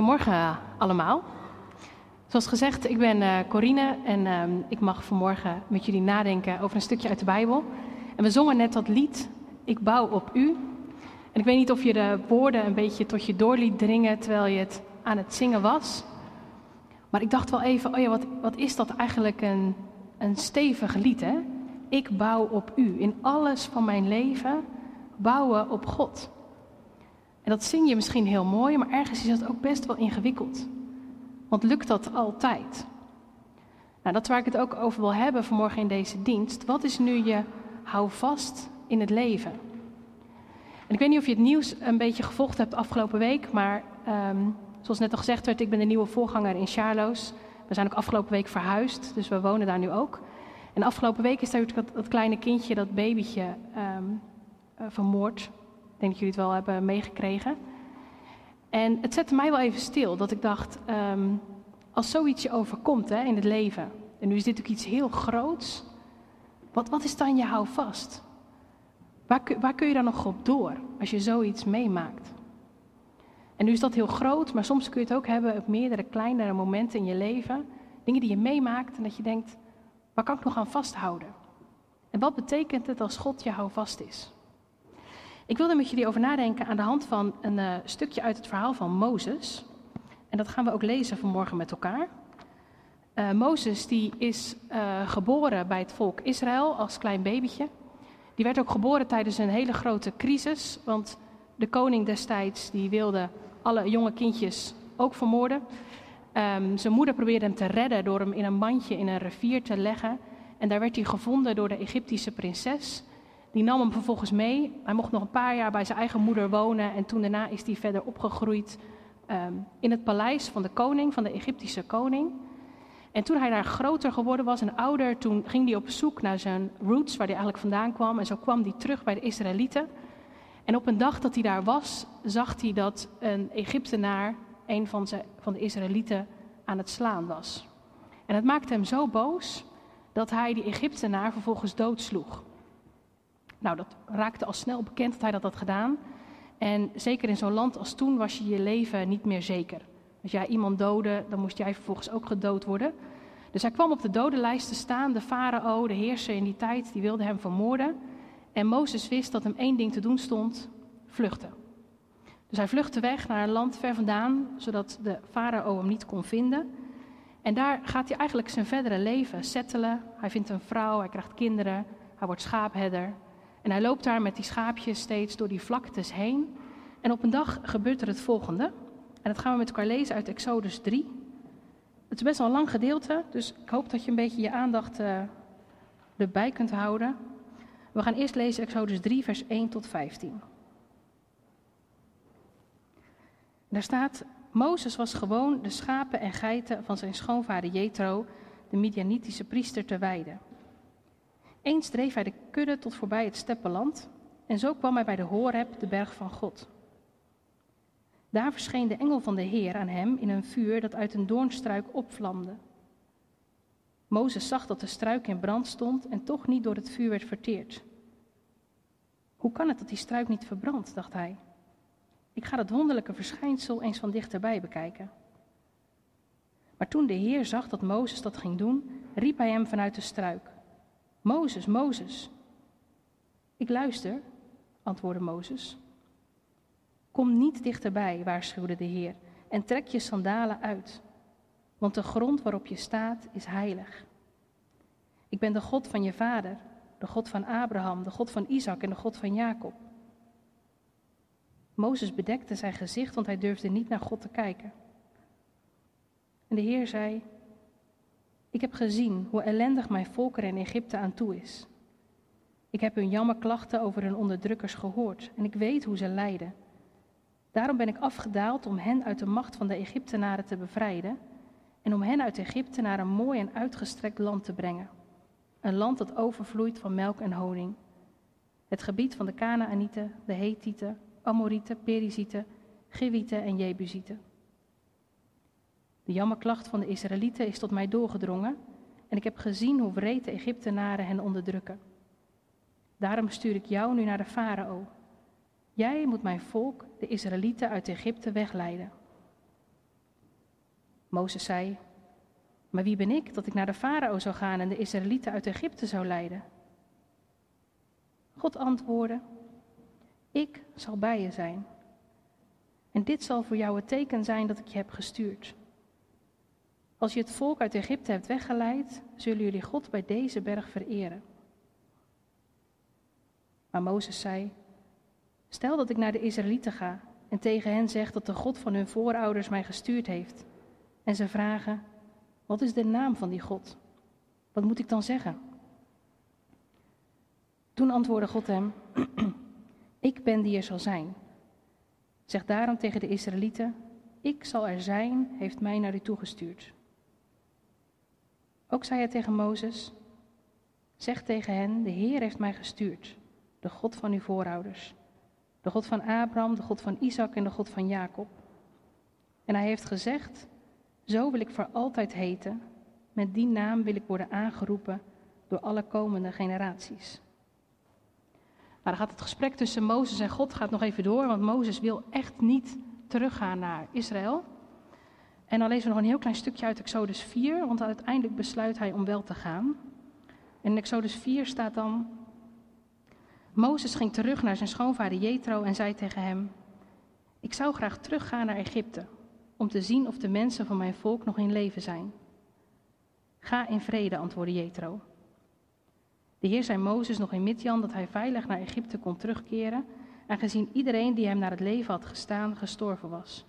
Goedemorgen allemaal. Zoals gezegd, ik ben uh, Corine en uh, ik mag vanmorgen met jullie nadenken over een stukje uit de Bijbel. En we zongen net dat lied, Ik bouw op u. En ik weet niet of je de woorden een beetje tot je door liet dringen terwijl je het aan het zingen was. Maar ik dacht wel even, oh ja, wat, wat is dat eigenlijk een, een stevig lied, hè? Ik bouw op u. In alles van mijn leven bouwen op God. En dat zing je misschien heel mooi, maar ergens is dat ook best wel ingewikkeld. Want lukt dat altijd? Nou, dat waar ik het ook over wil hebben vanmorgen in deze dienst. Wat is nu je houvast in het leven? En ik weet niet of je het nieuws een beetje gevolgd hebt afgelopen week, maar um, zoals net al gezegd werd, ik ben de nieuwe voorganger in Charloes. We zijn ook afgelopen week verhuisd, dus we wonen daar nu ook. En afgelopen week is daar dat, dat kleine kindje, dat babytje, um, vermoord denk dat jullie het wel hebben meegekregen. En het zette mij wel even stil, dat ik dacht, um, als zoiets je overkomt hè, in het leven, en nu is dit ook iets heel groots, wat, wat is dan je houvast? Waar, waar kun je dan nog op door als je zoiets meemaakt? En nu is dat heel groot, maar soms kun je het ook hebben op meerdere kleinere momenten in je leven. Dingen die je meemaakt en dat je denkt, waar kan ik nog aan vasthouden? En wat betekent het als God je houvast is? Ik wilde met jullie over nadenken aan de hand van een uh, stukje uit het verhaal van Mozes. En dat gaan we ook lezen vanmorgen met elkaar. Uh, Mozes die is uh, geboren bij het volk Israël als klein babytje. Die werd ook geboren tijdens een hele grote crisis, want de koning destijds die wilde alle jonge kindjes ook vermoorden. Um, zijn moeder probeerde hem te redden door hem in een mandje in een rivier te leggen. En daar werd hij gevonden door de Egyptische prinses. Die nam hem vervolgens mee. Hij mocht nog een paar jaar bij zijn eigen moeder wonen. En toen daarna is hij verder opgegroeid um, in het paleis van de koning, van de Egyptische koning. En toen hij daar groter geworden was en ouder, toen ging hij op zoek naar zijn roots, waar hij eigenlijk vandaan kwam. En zo kwam hij terug bij de Israëlieten. En op een dag dat hij daar was, zag hij dat een Egyptenaar, een van, van de Israëlieten, aan het slaan was. En het maakte hem zo boos dat hij die Egyptenaar vervolgens doodsloeg. Nou, dat raakte al snel bekend dat hij dat had gedaan. En zeker in zo'n land als toen was je je leven niet meer zeker. Als jij iemand doodde, dan moest jij vervolgens ook gedood worden. Dus hij kwam op de dodenlijst te staan. De farao, de heerser in die tijd, die wilde hem vermoorden. En Mozes wist dat hem één ding te doen stond: vluchten. Dus hij vluchtte weg naar een land ver vandaan, zodat de farao hem niet kon vinden. En daar gaat hij eigenlijk zijn verdere leven settelen. Hij vindt een vrouw, hij krijgt kinderen, hij wordt schaapherder. En hij loopt daar met die schaapjes steeds door die vlaktes heen. En op een dag gebeurt er het volgende. En dat gaan we met elkaar lezen uit Exodus 3. Het is best wel een lang gedeelte, dus ik hoop dat je een beetje je aandacht uh, erbij kunt houden. We gaan eerst lezen Exodus 3, vers 1 tot 15. Daar staat: Mozes was gewoon de schapen en geiten van zijn schoonvader Jethro, de Midianitische priester, te weiden. Eens dreef hij de kudde tot voorbij het steppenland en zo kwam hij bij de Horeb, de berg van God. Daar verscheen de engel van de Heer aan hem in een vuur dat uit een doornstruik opvlamde. Mozes zag dat de struik in brand stond en toch niet door het vuur werd verteerd. Hoe kan het dat die struik niet verbrandt, dacht hij. Ik ga dat wonderlijke verschijnsel eens van dichterbij bekijken. Maar toen de Heer zag dat Mozes dat ging doen, riep hij hem vanuit de struik. Mozes, Mozes. Ik luister, antwoordde Mozes. Kom niet dichterbij, waarschuwde de Heer, en trek je sandalen uit, want de grond waarop je staat is heilig. Ik ben de God van je vader, de God van Abraham, de God van Isaac en de God van Jacob. Mozes bedekte zijn gezicht, want hij durfde niet naar God te kijken. En de Heer zei: ik heb gezien hoe ellendig mijn volk er in Egypte aan toe is. Ik heb hun jammerklachten over hun onderdrukkers gehoord en ik weet hoe ze lijden. Daarom ben ik afgedaald om hen uit de macht van de Egyptenaren te bevrijden en om hen uit Egypte naar een mooi en uitgestrekt land te brengen. Een land dat overvloeit van melk en honing. Het gebied van de Kanaanieten, de Hethieten, Amorieten, Perizieten, Gewieten en Jebusieten. De jammerklacht van de Israëlieten is tot mij doorgedrongen en ik heb gezien hoe wreed de Egyptenaren hen onderdrukken. Daarom stuur ik jou nu naar de farao. Jij moet mijn volk, de Israëlieten, uit Egypte wegleiden. Mozes zei: Maar wie ben ik dat ik naar de farao zou gaan en de Israëlieten uit Egypte zou leiden? God antwoordde: Ik zal bij je zijn. En dit zal voor jou het teken zijn dat ik je heb gestuurd. Als je het volk uit Egypte hebt weggeleid, zullen jullie God bij deze berg vereren. Maar Mozes zei: Stel dat ik naar de Israëlieten ga en tegen hen zeg dat de God van hun voorouders mij gestuurd heeft. En ze vragen: Wat is de naam van die God? Wat moet ik dan zeggen? Toen antwoordde God hem: Ik ben die er zal zijn. Zeg daarom tegen de Israëlieten: Ik zal er zijn, heeft mij naar u toegestuurd. Ook zei hij tegen Mozes: Zeg tegen hen: De Heer heeft mij gestuurd, de God van uw voorouders. De God van Abraham, de God van Isaac en de God van Jacob. En hij heeft gezegd: Zo wil ik voor altijd heten. Met die naam wil ik worden aangeroepen door alle komende generaties. Nou, dan gaat het gesprek tussen Mozes en God gaat nog even door, want Mozes wil echt niet teruggaan naar Israël. En dan lezen we nog een heel klein stukje uit Exodus 4, want uiteindelijk besluit hij om wel te gaan. En in Exodus 4 staat dan: Mozes ging terug naar zijn schoonvader Jethro en zei tegen hem: Ik zou graag teruggaan naar Egypte om te zien of de mensen van mijn volk nog in leven zijn. Ga in vrede, antwoordde Jethro. De Heer zei Mozes nog in Midjan dat hij veilig naar Egypte kon terugkeren, aangezien iedereen die hem naar het leven had gestaan gestorven was.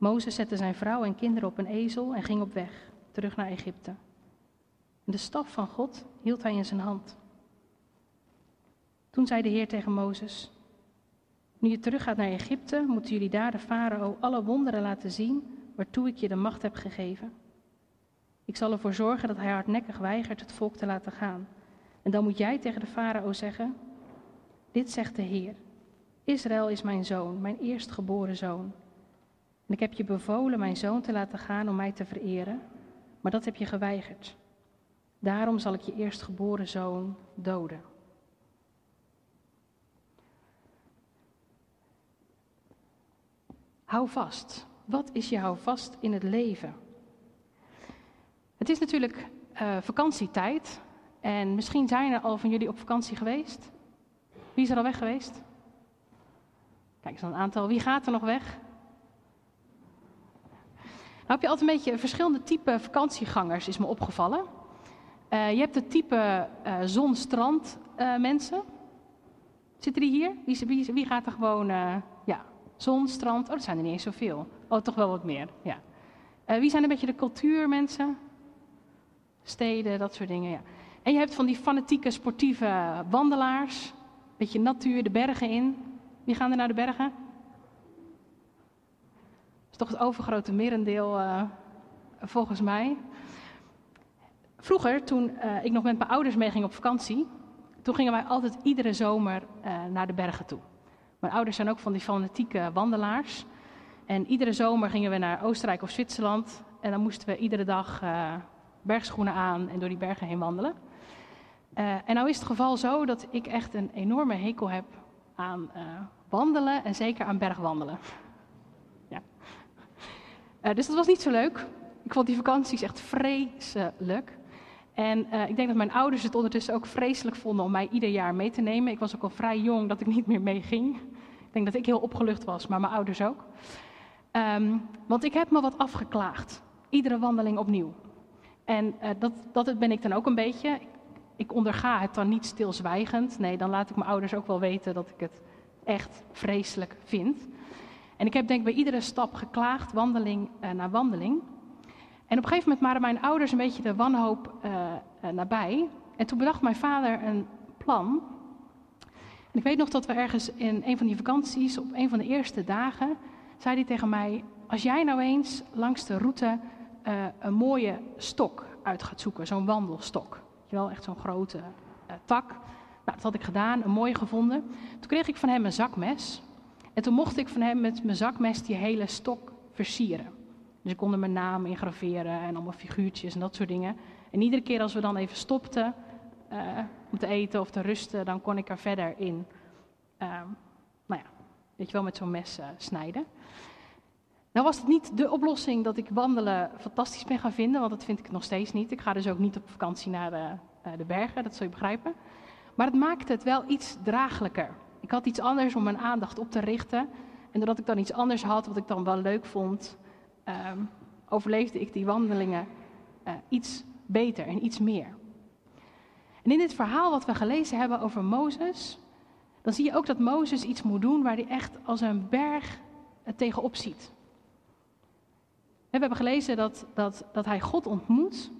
Mozes zette zijn vrouw en kinderen op een ezel en ging op weg, terug naar Egypte. De staf van God hield hij in zijn hand. Toen zei de Heer tegen Mozes: Nu je teruggaat naar Egypte, moeten jullie daar de farao alle wonderen laten zien waartoe ik je de macht heb gegeven. Ik zal ervoor zorgen dat hij hardnekkig weigert het volk te laten gaan. En dan moet jij tegen de farao zeggen: Dit zegt de Heer: Israël is mijn zoon, mijn eerstgeboren zoon. En ik heb je bevolen mijn zoon te laten gaan om mij te vereren, maar dat heb je geweigerd. Daarom zal ik je eerstgeboren zoon doden. Hou vast. Wat is je hou vast in het leven? Het is natuurlijk uh, vakantietijd. En misschien zijn er al van jullie op vakantie geweest. Wie is er al weg geweest? Kijk eens een aantal. Wie gaat er nog weg? Nou heb je altijd een beetje verschillende type vakantiegangers, is me opgevallen. Uh, je hebt het type uh, zon-strand mensen. Zitten die hier? Wie, wie, wie gaat er gewoon, ja, Zon, strand, oh, dat zijn er niet eens zoveel. Oh, toch wel wat meer, ja. Wie zijn een beetje de cultuurmensen? Steden, dat soort dingen, ja. En je hebt van die fanatieke sportieve wandelaars. Beetje natuur, de bergen in. Wie gaan er naar de bergen? Toch het overgrote merendeel, uh, volgens mij. Vroeger, toen uh, ik nog met mijn ouders meeging op vakantie, toen gingen wij altijd iedere zomer naar de bergen toe. Mijn ouders zijn ook van die fanatieke wandelaars. En iedere zomer gingen we naar Oostenrijk of Zwitserland. En dan moesten we iedere dag bergschoenen aan en door die bergen heen wandelen. En nou is het geval zo dat ik echt een enorme hekel heb aan wandelen en zeker aan bergwandelen. Ja. dus dat was niet zo leuk. Ik vond die vakanties echt vreselijk. En uh, ik denk dat mijn ouders het ondertussen ook vreselijk vonden om mij ieder jaar mee te nemen. Ik was ook al vrij jong dat ik niet meer meeging. Ik denk dat ik heel opgelucht was, maar mijn ouders ook. Um, want ik heb me wat afgeklaagd. Iedere wandeling opnieuw. En uh, dat, dat ben ik dan ook een beetje. Ik onderga het dan niet stilzwijgend. Nee, dan laat ik mijn ouders ook wel weten dat ik het echt vreselijk vind. En ik heb denk ik bij iedere stap geklaagd, wandeling uh, na wandeling. En op een gegeven moment waren mijn ouders een beetje de wanhoop uh, uh, nabij. En toen bedacht mijn vader een plan. En ik weet nog dat we ergens in een van die vakanties, op een van de eerste dagen, zei hij tegen mij: Als jij nou eens langs de route een mooie stok uit gaat zoeken, zo'n wandelstok. Je wel, echt zo'n grote tak. Nou, dat had ik gedaan, een mooie gevonden. Toen kreeg ik van hem een zakmes. En toen mocht ik van hem met mijn zakmes die hele stok versieren. Dus ik kon mijn naam in graveren en allemaal figuurtjes en dat soort dingen. En iedere keer als we dan even stopten uh, om te eten of te rusten, dan kon ik er verder in, uh, nou ja, weet je wel, met zo'n mes uh, snijden. Nou was het niet de oplossing dat ik wandelen fantastisch ben gaan vinden, want dat vind ik nog steeds niet. Ik ga dus ook niet op vakantie naar de, eh, de bergen, dat zul je begrijpen. Maar het maakte het wel iets draaglijker. Ik had iets anders om mijn aandacht op te richten. En doordat ik dan iets anders had, wat ik dan wel leuk vond, ehm, overleefde ik die wandelingen uh, iets beter en iets meer. En in dit verhaal wat we gelezen hebben over Mozes, dan zie je ook dat Mozes iets moet doen waar hij echt als een berg het tegenop ziet. We hebben gelezen dat, dat, dat hij God ontmoet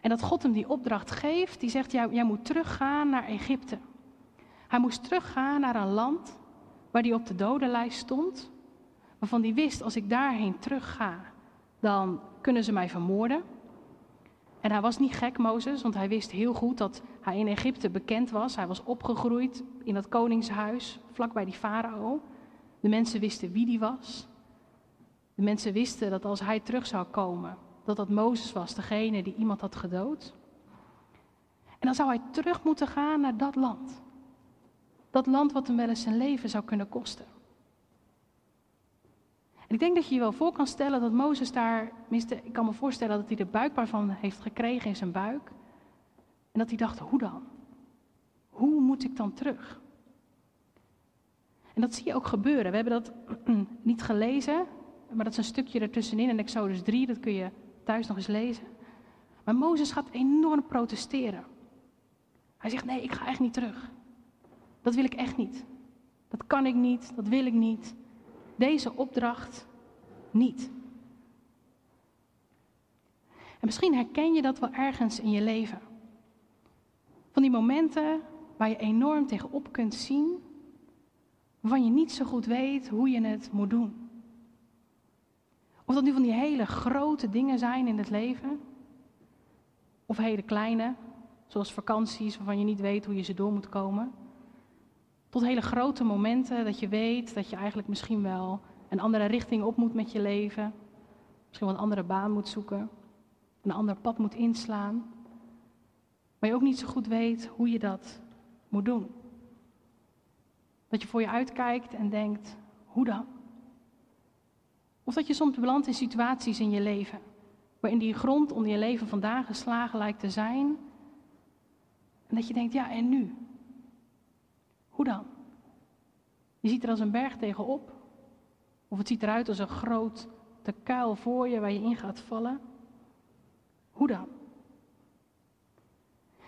en dat God hem die opdracht geeft. Die zegt, jij, jij moet teruggaan naar Egypte. Hij moest teruggaan naar een land waar hij op de dodenlijst stond. Waarvan hij wist, als ik daarheen terugga, dan kunnen ze mij vermoorden. En hij was niet gek, Mozes, want hij wist heel goed dat hij in Egypte bekend was. Hij was opgegroeid in dat koningshuis, vlakbij die farao. De mensen wisten wie die was. De mensen wisten dat als hij terug zou komen, dat dat Mozes was, degene die iemand had gedood. En dan zou hij terug moeten gaan naar dat land. Dat land wat hem wel eens zijn leven zou kunnen kosten. En ik denk dat je je wel voor kan stellen dat Mozes daar, ik kan me voorstellen dat hij er buikbaar van heeft gekregen in zijn buik. En dat hij dacht, hoe dan? Hoe moet ik dan terug? En dat zie je ook gebeuren. We hebben dat niet gelezen, maar dat is een stukje ertussenin in Exodus 3, dat kun je thuis nog eens lezen. Maar Mozes gaat enorm protesteren. Hij zegt: Nee, ik ga echt niet terug. Dat wil ik echt niet. Dat kan ik niet, dat wil ik niet. Deze opdracht niet. En misschien herken je dat wel ergens in je leven. Van die momenten waar je enorm tegenop kunt zien, waarvan je niet zo goed weet hoe je het moet doen. Of dat nu van die hele grote dingen zijn in het leven, of hele kleine, zoals vakanties waarvan je niet weet hoe je ze door moet komen. Tot hele grote momenten dat je weet dat je eigenlijk misschien wel een andere richting op moet met je leven. Misschien wel een andere baan moet zoeken. Een ander pad moet inslaan. Maar je ook niet zo goed weet hoe je dat moet doen. Dat je voor je uitkijkt en denkt, hoe dan? Of dat je soms belandt in situaties in je leven, waarin die grond onder je leven vandaag geslagen lijkt te zijn. En dat je denkt, ja, en nu? Hoe dan? Je ziet er als een berg tegenop, of het ziet eruit als een grote kuil voor je waar je in gaat vallen. Hoe dan?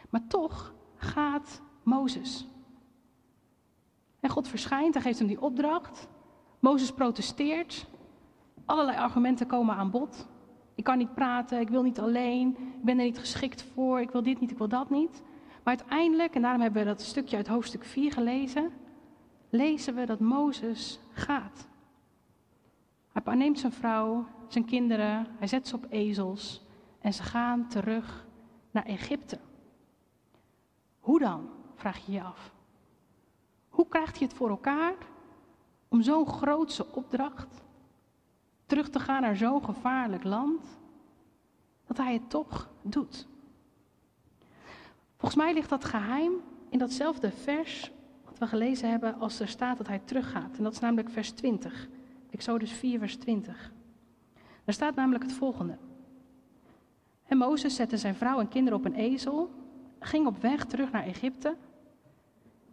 Maar toch gaat Mozes. En God verschijnt, hij geeft hem die opdracht. Mozes protesteert. Allerlei argumenten komen aan bod. Ik kan niet praten, ik wil niet alleen, ik ben er niet geschikt voor, ik wil dit niet, ik wil dat niet. Maar uiteindelijk, en daarom hebben we dat stukje uit hoofdstuk 4 gelezen, lezen we dat Mozes gaat. Hij neemt zijn vrouw, zijn kinderen, hij zet ze op ezels en ze gaan terug naar Egypte. Hoe dan, vraag je je af. Hoe krijgt hij het voor elkaar om zo'n grootse opdracht terug te gaan naar zo'n gevaarlijk land, dat hij het toch doet. Volgens mij ligt dat geheim in datzelfde vers wat we gelezen hebben als er staat dat hij teruggaat. En dat is namelijk vers 20. Exodus 4, vers 20. Daar staat namelijk het volgende. En Mozes zette zijn vrouw en kinderen op een ezel, ging op weg terug naar Egypte.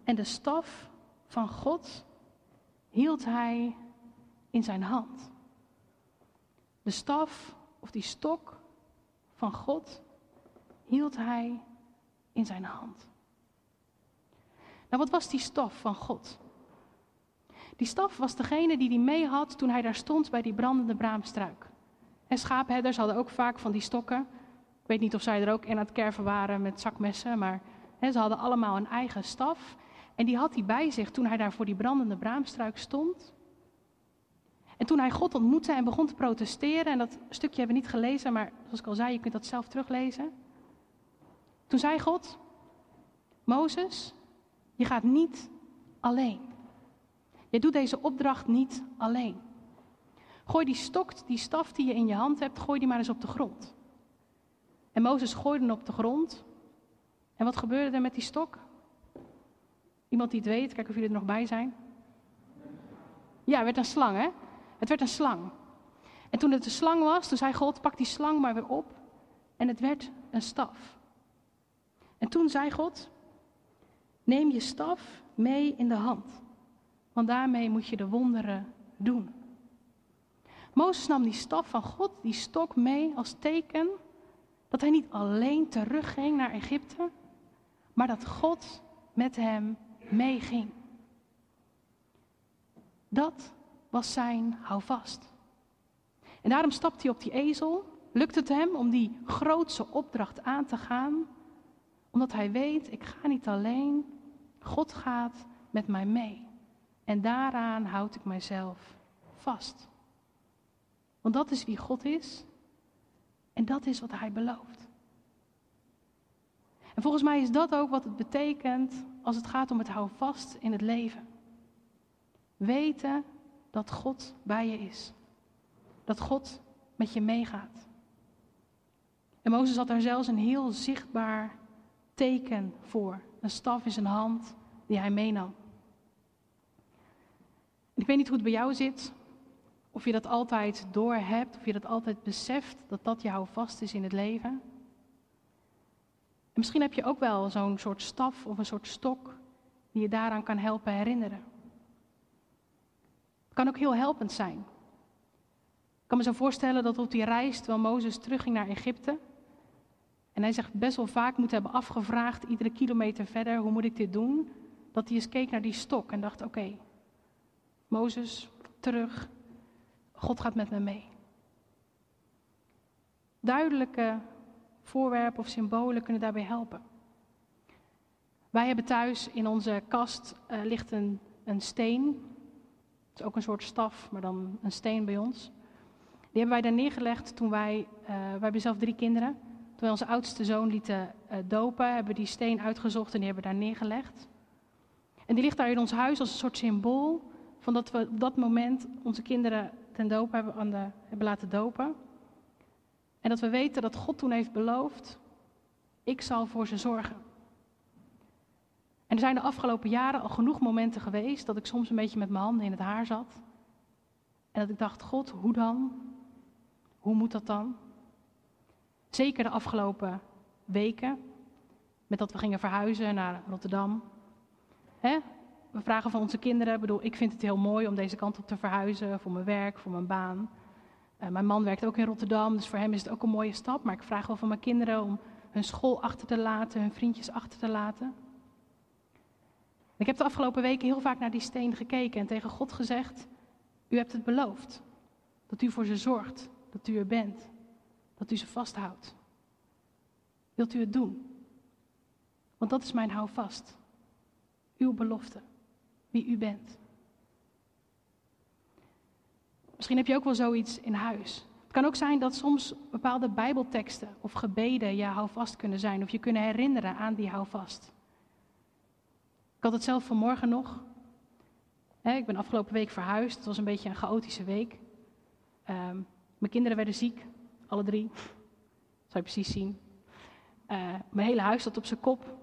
En de staf van God hield hij in zijn hand. De staf of die stok van God hield hij in zijn hand. Nou, wat was die staf van God? Die staf was degene die hij mee had toen hij daar stond bij die brandende braamstruik. En schaapherders hadden ook vaak van die stokken. Ik weet niet of zij er ook in aan het kerven waren met zakmessen, maar ze hadden allemaal een eigen staf. En die had hij bij zich toen hij daar voor die brandende braamstruik stond. En toen hij God ontmoette en begon te protesteren, en dat stukje hebben we niet gelezen, maar zoals ik al zei, je kunt dat zelf teruglezen. Toen zei God, Mozes, je gaat niet alleen. Je doet deze opdracht niet alleen. Gooi die stok, die staf die je in je hand hebt, gooi die maar eens op de grond. En Mozes gooide hem op de grond. En wat gebeurde er met die stok? Iemand die het weet, kijk of jullie er nog bij zijn. Ja, het werd een slang, hè? Het werd een slang. En toen het de slang was, toen zei God, pak die slang maar weer op. En het werd een staf. En toen zei God, neem je staf mee in de hand. Want daarmee moet je de wonderen doen. Mozes nam die staf van God, die stok mee als teken dat hij niet alleen terugging naar Egypte, maar dat God met hem meeging. Dat was zijn houvast. En daarom stapt hij op die ezel, lukt het hem om die grootse opdracht aan te gaan, omdat hij weet, ik ga niet alleen, God gaat met mij mee. En daaraan houd ik mijzelf vast. Want dat is wie God is en dat is wat Hij belooft. En volgens mij is dat ook wat het betekent als het gaat om het houvast in het leven. Weten dat God bij je is. Dat God met je meegaat. En Mozes had daar zelfs een heel zichtbaar teken voor. Een staf in zijn hand die hij meenam. Ik weet niet hoe het bij jou zit. Of je dat altijd doorhebt, of je dat altijd beseft dat dat jou vast is in het leven. En misschien heb je ook wel zo'n soort staf of een soort stok die je daaraan kan helpen herinneren. Het kan ook heel helpend zijn. Ik kan me zo voorstellen dat op die reis, terwijl Mozes terugging naar Egypte, en hij zegt best wel vaak moet hebben afgevraagd, iedere kilometer verder, hoe moet ik dit doen? Dat hij eens keek naar die stok en dacht, oké, Mozes, terug, God gaat met me mee. Duidelijke voorwerpen of symbolen kunnen daarbij helpen. Wij hebben thuis in onze kast uh, ligt een, een steen. Het is ook een soort staf, maar dan een steen bij ons. Die hebben wij daar neergelegd toen wij, uh, wij hebben zelf drie kinderen. Toen onze oudste zoon lieten uh, dopen, hebben we die steen uitgezocht en die hebben we daar neergelegd. En die ligt daar in ons huis als een soort symbool van dat we op dat moment onze kinderen ten doop hebben, aan de, hebben laten dopen. En dat we weten dat God toen heeft beloofd, ik zal voor ze zorgen. En er zijn de afgelopen jaren al genoeg momenten geweest dat ik soms een beetje met mijn handen in het haar zat. En dat ik dacht, God, hoe dan? Hoe moet dat dan? Zeker de afgelopen weken, met dat we gingen verhuizen naar Rotterdam. Hè? We vragen van onze kinderen, bedoel, ik vind het heel mooi om deze kant op te verhuizen voor mijn werk, voor mijn baan. Uh, mijn man werkt ook in Rotterdam, dus voor hem is het ook een mooie stap. Maar ik vraag wel van mijn kinderen om hun school achter te laten, hun vriendjes achter te laten. Ik heb de afgelopen weken heel vaak naar die steen gekeken en tegen God gezegd: U hebt het beloofd. Dat u voor ze zorgt, dat u er bent, dat u ze vasthoudt. Wilt u het doen? Want dat is mijn houvast. Uw belofte wie u bent. Misschien heb je ook wel zoiets in huis. Het kan ook zijn dat soms bepaalde Bijbelteksten of gebeden je houvast kunnen zijn, of je kunnen herinneren aan die houvast. Ik had het zelf vanmorgen nog. ik ben afgelopen week verhuisd. Het was een beetje een chaotische week. Ehm, mijn kinderen werden ziek, alle drie. Zou je precies zien. Uh, mijn hele huis zat op zijn kop.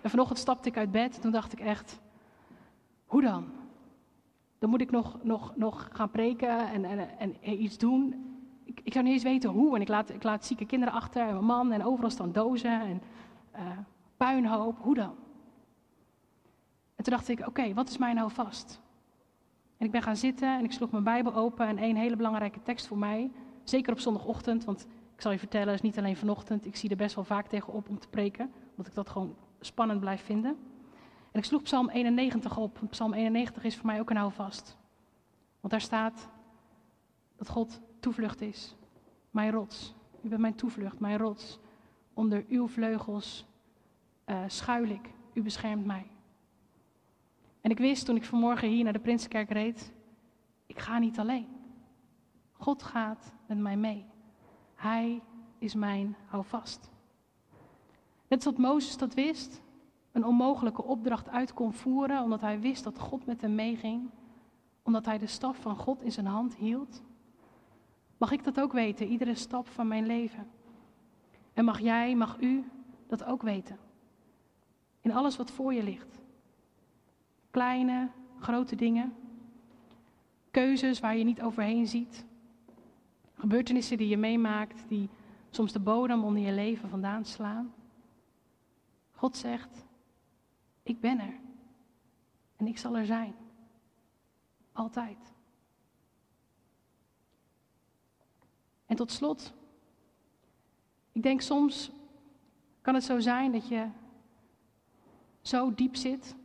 En vanochtend stapte ik uit bed. Toen dacht ik echt: hoe dan? Dan moet ik nog, nog, nog gaan preken en, en, en iets doen. Ik, ik, zou niet eens weten hoe. En ik laat, ik laat zieke kinderen achter en mijn man en overal staan dozen en uh, puinhoop. Hoe dan? En toen dacht ik, oké, wat is mij nou vast? En ik ben gaan zitten en ik sloeg mijn Bijbel open en één hele belangrijke tekst voor mij. Zeker op zondagochtend, want ik zal je vertellen, het is niet alleen vanochtend. Ik zie er best wel vaak tegen op om te preken, omdat ik dat gewoon spannend blijf vinden. En ik sloeg Psalm 91 op. Psalm 91 is voor mij ook een houvast. Want daar staat dat God toevlucht is. Mijn rots. U bent mijn toevlucht, mijn rots. Onder uw vleugels uh, schuil ik. U beschermt mij. En ik wist toen ik vanmorgen hier naar de Prinsenkerk reed, ik ga niet alleen. God gaat met mij mee. Hij is mijn houvast. Net zoals Mozes dat wist, een onmogelijke opdracht uit kon voeren, omdat hij wist dat God met hem meeging, omdat hij de staf van God in zijn hand hield? Mag ik dat ook weten, iedere stap van mijn leven? En mag jij, mag u dat ook weten? In alles wat voor je ligt. Kleine, grote dingen. Keuzes waar je niet overheen ziet. Gebeurtenissen die je meemaakt, die soms de bodem onder je leven vandaan slaan. God zegt, ik ben er. En ik zal er zijn. Altijd. En tot slot, ik denk soms kan het zo zijn dat je zo diep zit.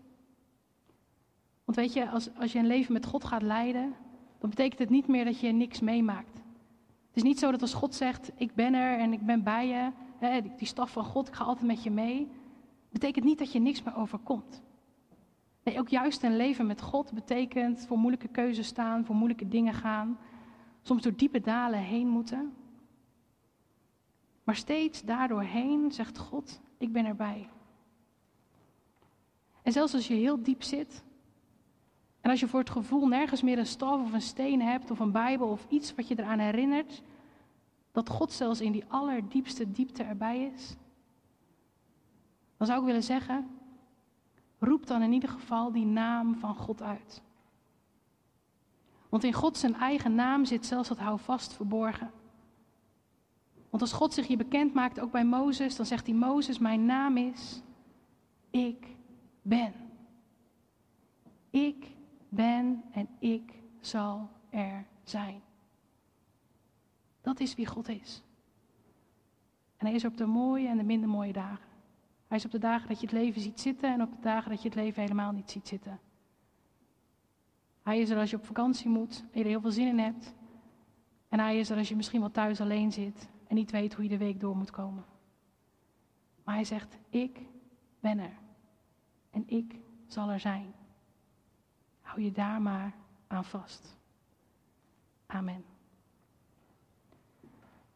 Want weet je, als, als je een leven met God gaat leiden, dan betekent het niet meer dat je niks meemaakt. Is niet zo dat als God zegt, ik ben er en ik ben bij je, die, staf van God, ik ga altijd met je mee, betekent niet dat je niks meer overkomt. Ook juist een leven met God betekent voor moeilijke keuzes staan, voor moeilijke dingen gaan, soms door diepe dalen heen moeten. Maar steeds daardoorheen zegt God, ik ben erbij. En zelfs als je heel diep zit, en als je voor het gevoel nergens meer een staf of een steen hebt, of een Bijbel of iets wat je eraan herinnert, dat God zelfs in die allerdiepste diepte erbij is, dan zou ik willen zeggen, roep dan in ieder geval die naam van God uit. Want in God zijn eigen naam zit zelfs dat houvast verborgen. Want als God zich je bekend maakt, ook bij Mozes, dan zegt hij: Mozes, mijn naam is Ik ben. Ik ben en ik zal er zijn. Dat is wie God is. En hij is op de mooie en de minder mooie dagen. Hij is op de dagen dat je het leven ziet zitten en op de dagen dat je het leven helemaal niet ziet zitten. Hij is er als je op vakantie moet en je er heel veel zin in hebt. En hij is er als je misschien wel thuis alleen zit en niet weet hoe je de week door moet komen. Maar hij zegt, ik ben er. En ik zal er zijn. Hou je daar maar aan vast. Amen.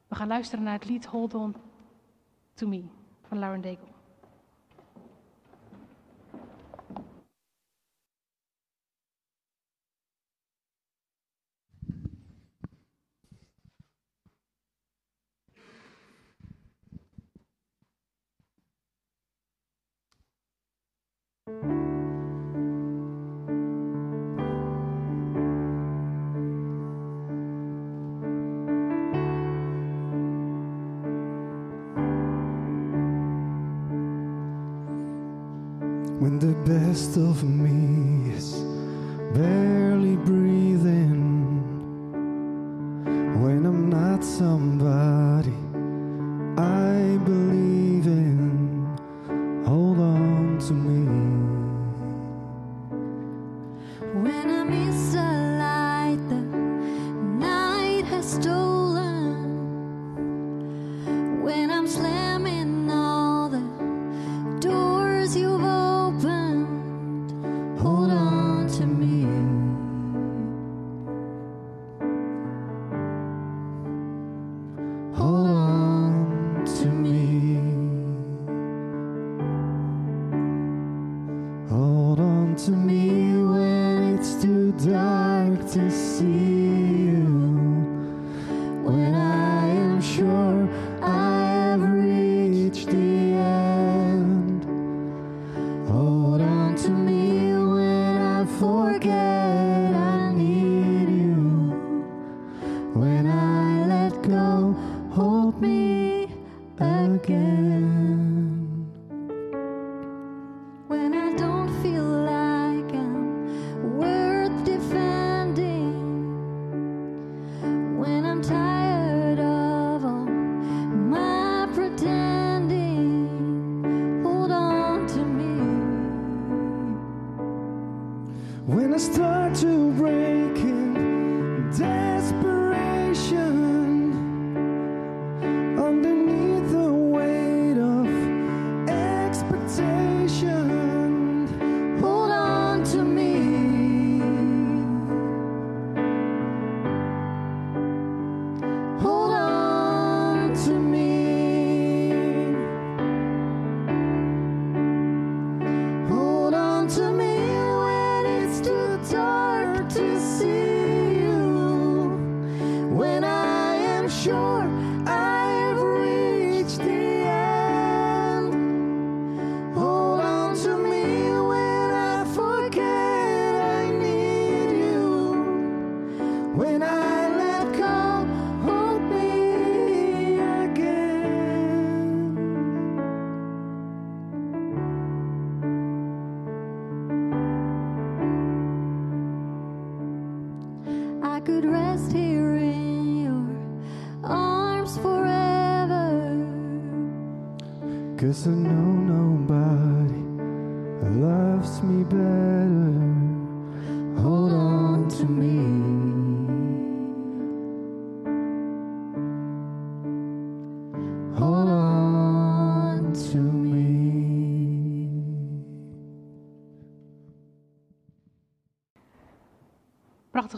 We gaan luisteren naar het lied Hold On To Me van Lauren Daigle. When the best of me is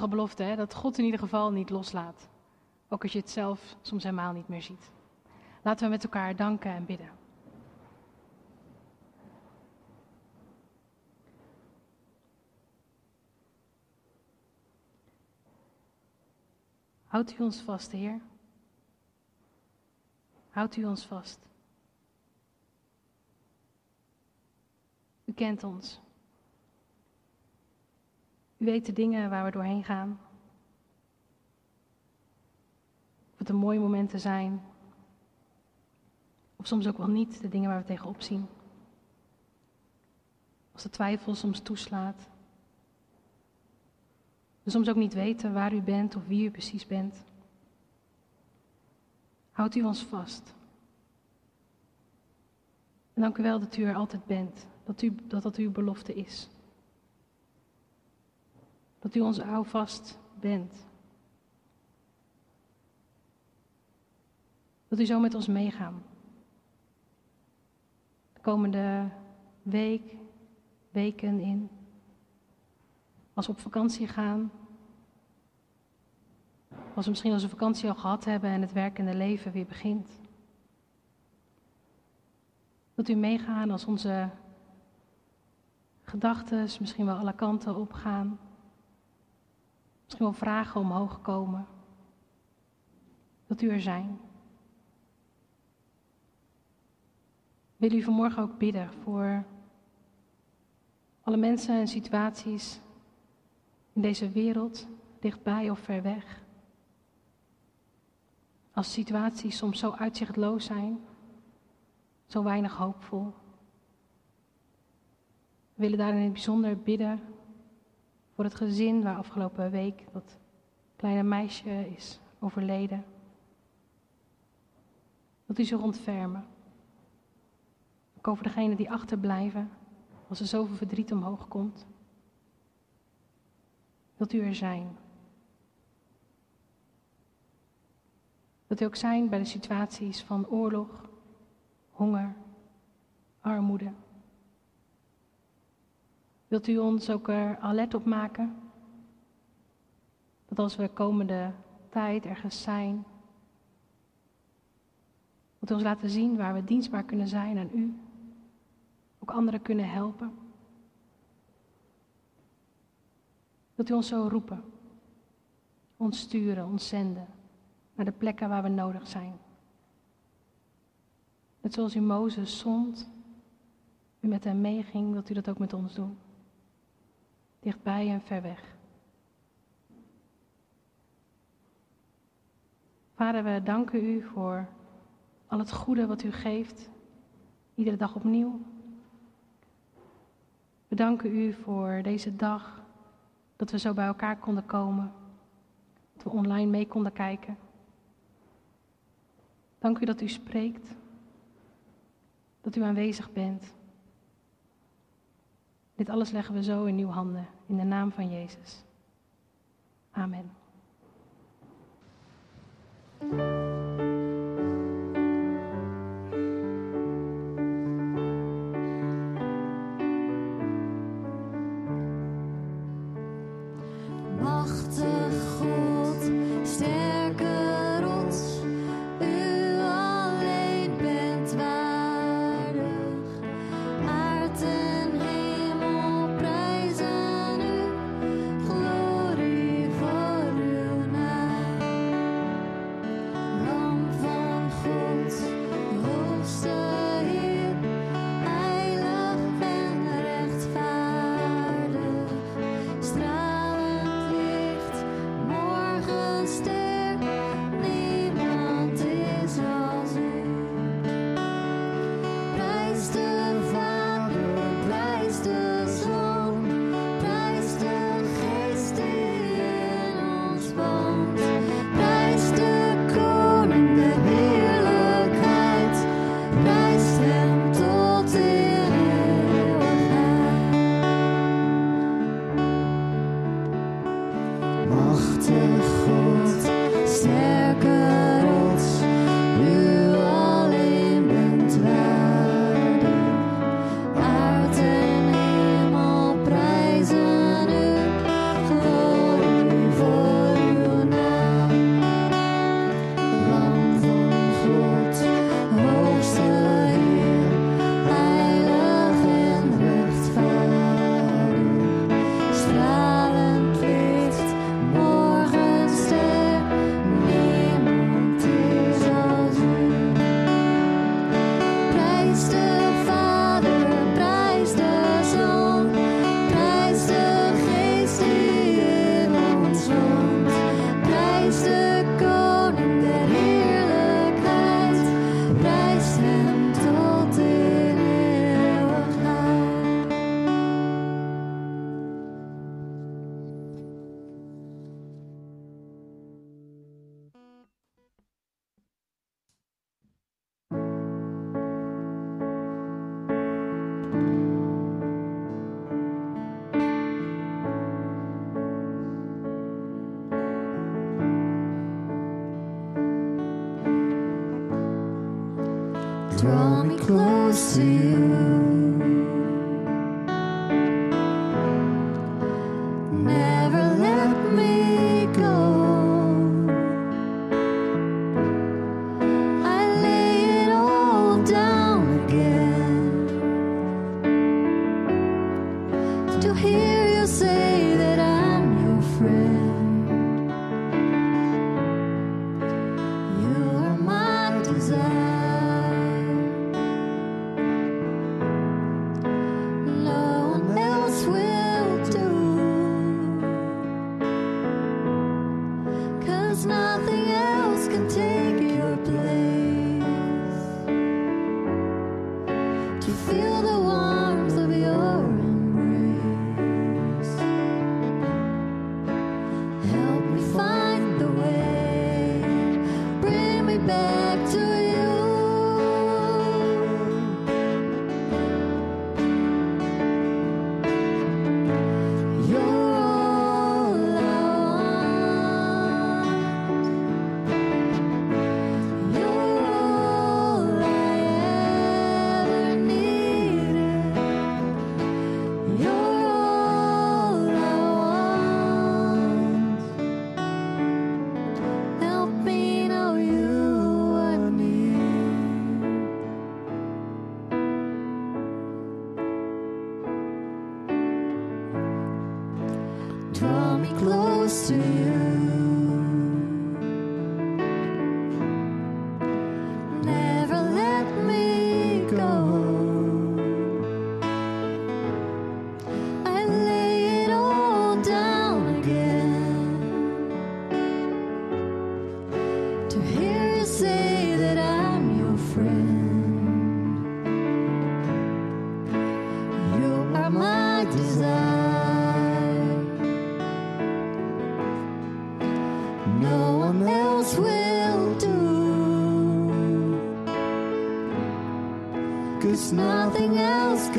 Prachtige hè? dat God in ieder geval niet loslaat. Ook als je het zelf soms helemaal niet meer ziet. Laten we met elkaar danken en bidden. Houdt u ons vast, Heer. Houdt u ons vast. U kent ons. U weet de dingen waar we doorheen gaan. Of het de mooie momenten zijn. Of soms ook wel niet, de dingen waar we tegenop zien. Als de twijfel soms toeslaat. We soms ook niet weten waar u bent of wie u precies bent. Houdt u ons vast. En dank u wel dat u er altijd bent. Dat u, dat, dat uw belofte is. Dat u ons houvast bent. Dat u zo met ons meegaan. De komende week, weken in. Als we op vakantie gaan. Als we misschien onze vakantie al gehad hebben en het werkende leven weer begint. Dat u meegaan als onze gedachten misschien wel alle kanten opgaan. Misschien wel vragen omhoog komen. Dat u er zijn. Wil u vanmorgen ook bidden voor alle mensen en situaties in deze wereld, dichtbij of ver weg. Als situaties soms zo uitzichtloos zijn, zo weinig hoopvol. We willen daar in het bijzonder bidden voor het gezin waar afgelopen week dat kleine meisje is overleden. Dat u ze ontfermen. Ook over degenen die achterblijven als er zoveel verdriet omhoog komt. Wilt u er zijn? Wilt u ook zijn bij de situaties van oorlog, honger, armoede? Wilt u ons ook er alert op maken? Dat als we komende tijd ergens zijn, wilt u ons laten zien waar we dienstbaar kunnen zijn aan u, ook anderen kunnen helpen? Wilt u ons zo roepen, ons sturen, ons zenden naar de plekken waar we nodig zijn? Net zoals u Mozes zond, u met hem meeging, wilt u dat ook met ons doen? Dichtbij en ver weg. Vader, we danken u voor al het goede wat u geeft, iedere dag opnieuw. We danken u voor deze dag, dat we zo bij elkaar konden komen, dat we online mee konden kijken. Dank u dat u spreekt, dat u aanwezig bent. Dit alles leggen we zo in uw handen, in de naam van Jezus. Amen. comes to you.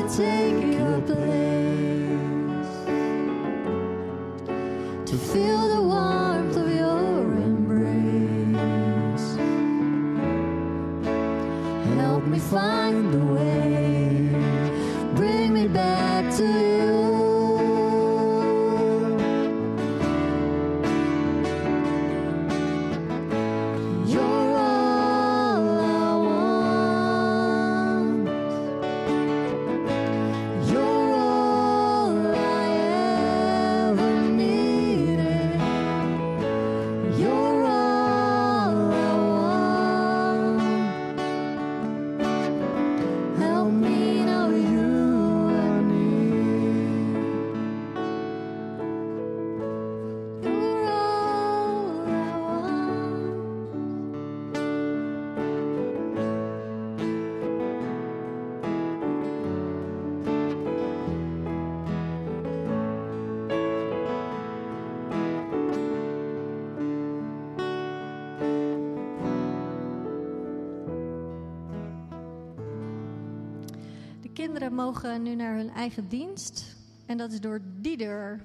take kinderen mogen nu naar hun eigen dienst. En dat is door die deur.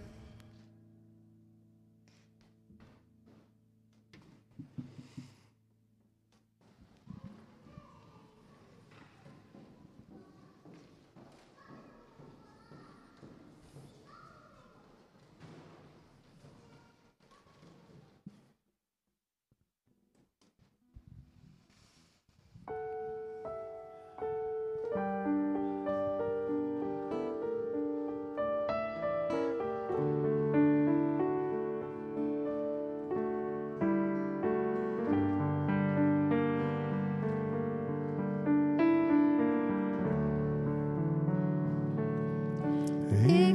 Hey.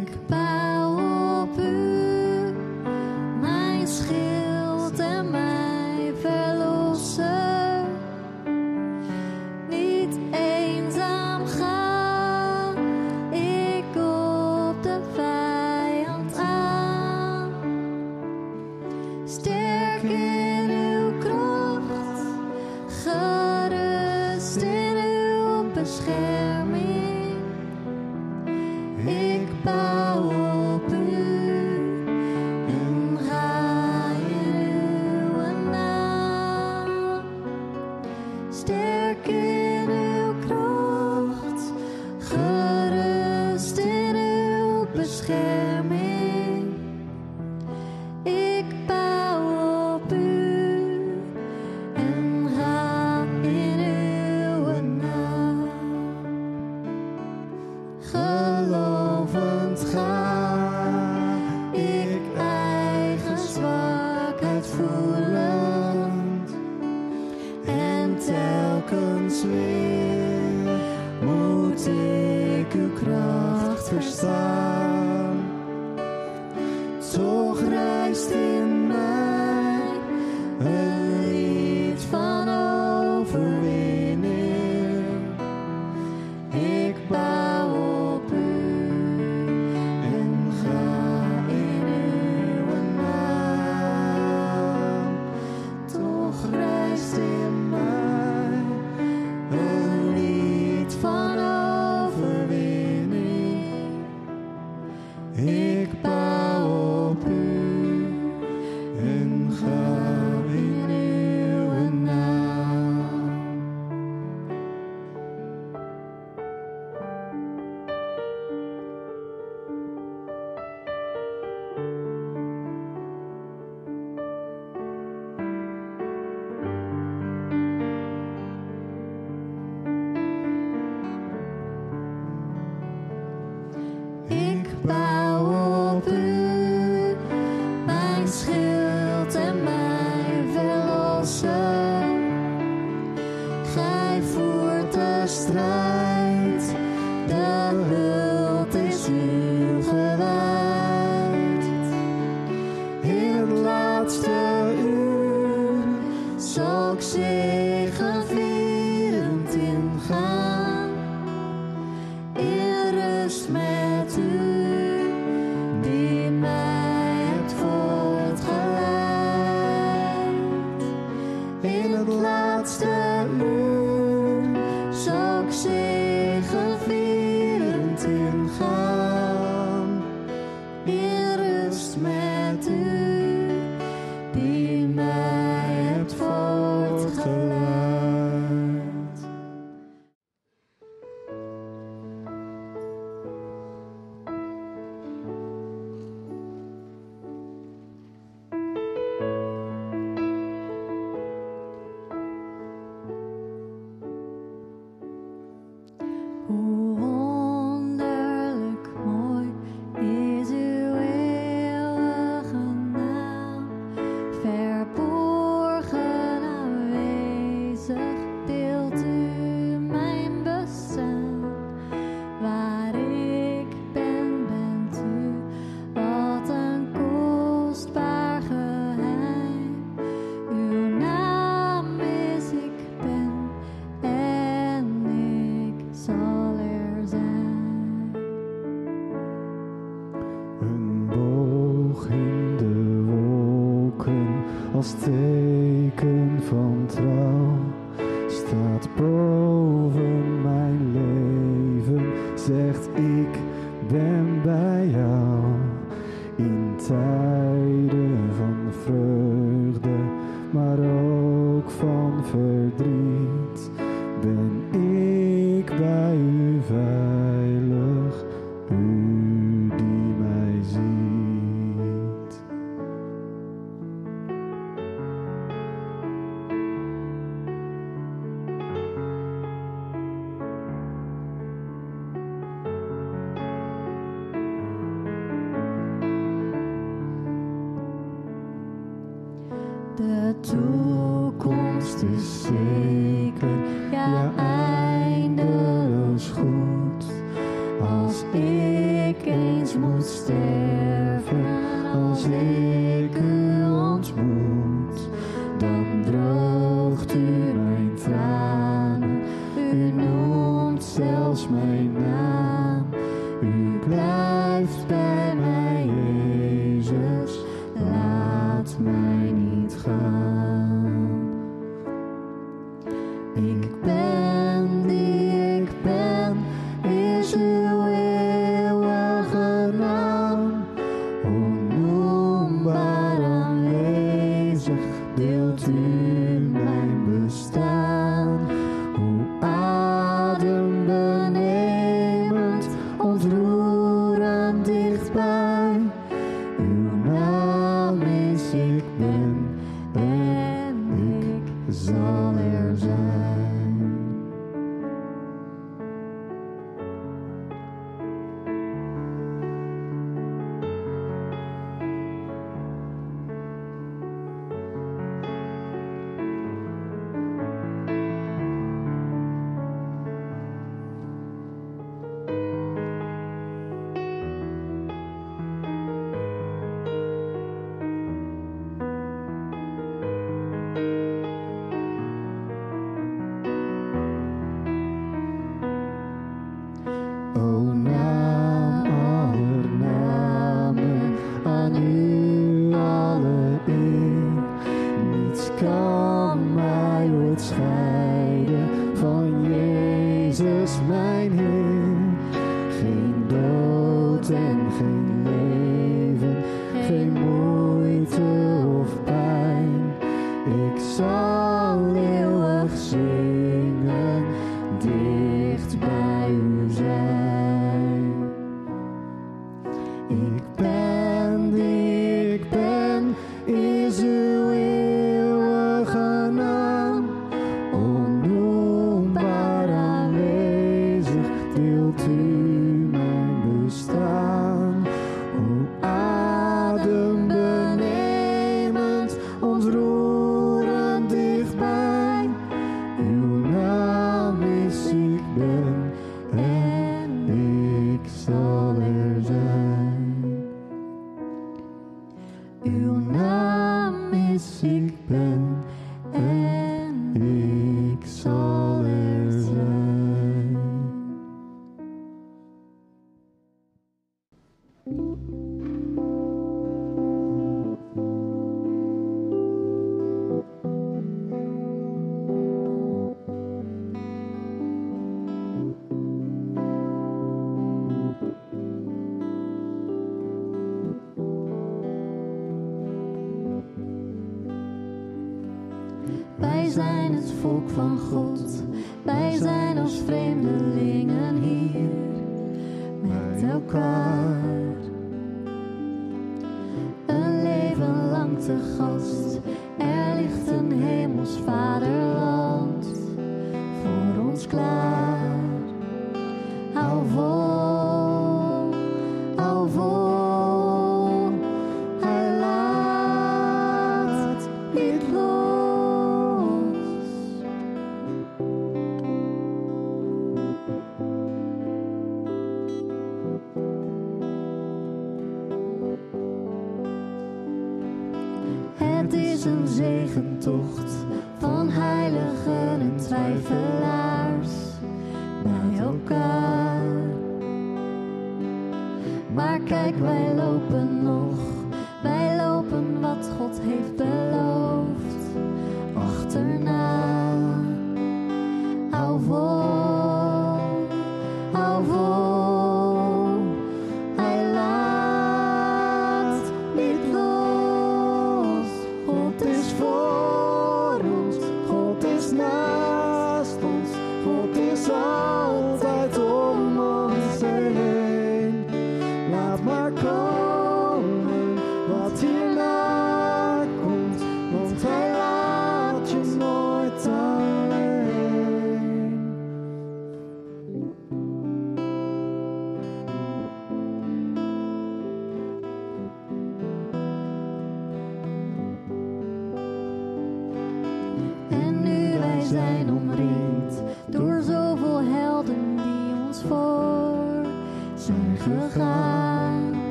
sick bed.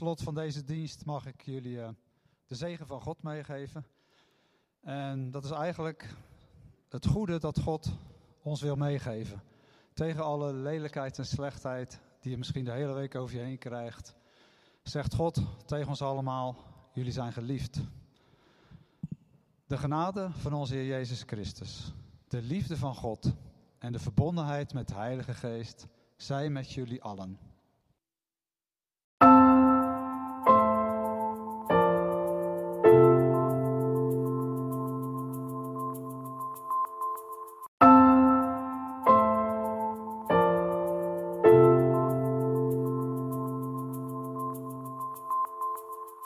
slot van deze dienst mag ik jullie eh, de zegen van God meegeven. En dat is eigenlijk het goede dat God ons wil meegeven. Tegen alle lelijkheid en slechtheid die je misschien de hele week over je heen krijgt, zegt God tegen ons allemaal: Jullie zijn geliefd. De genade van onze Heer Jezus Christus, de liefde van God en de verbondenheid met de Heilige Geest zij met jullie allen.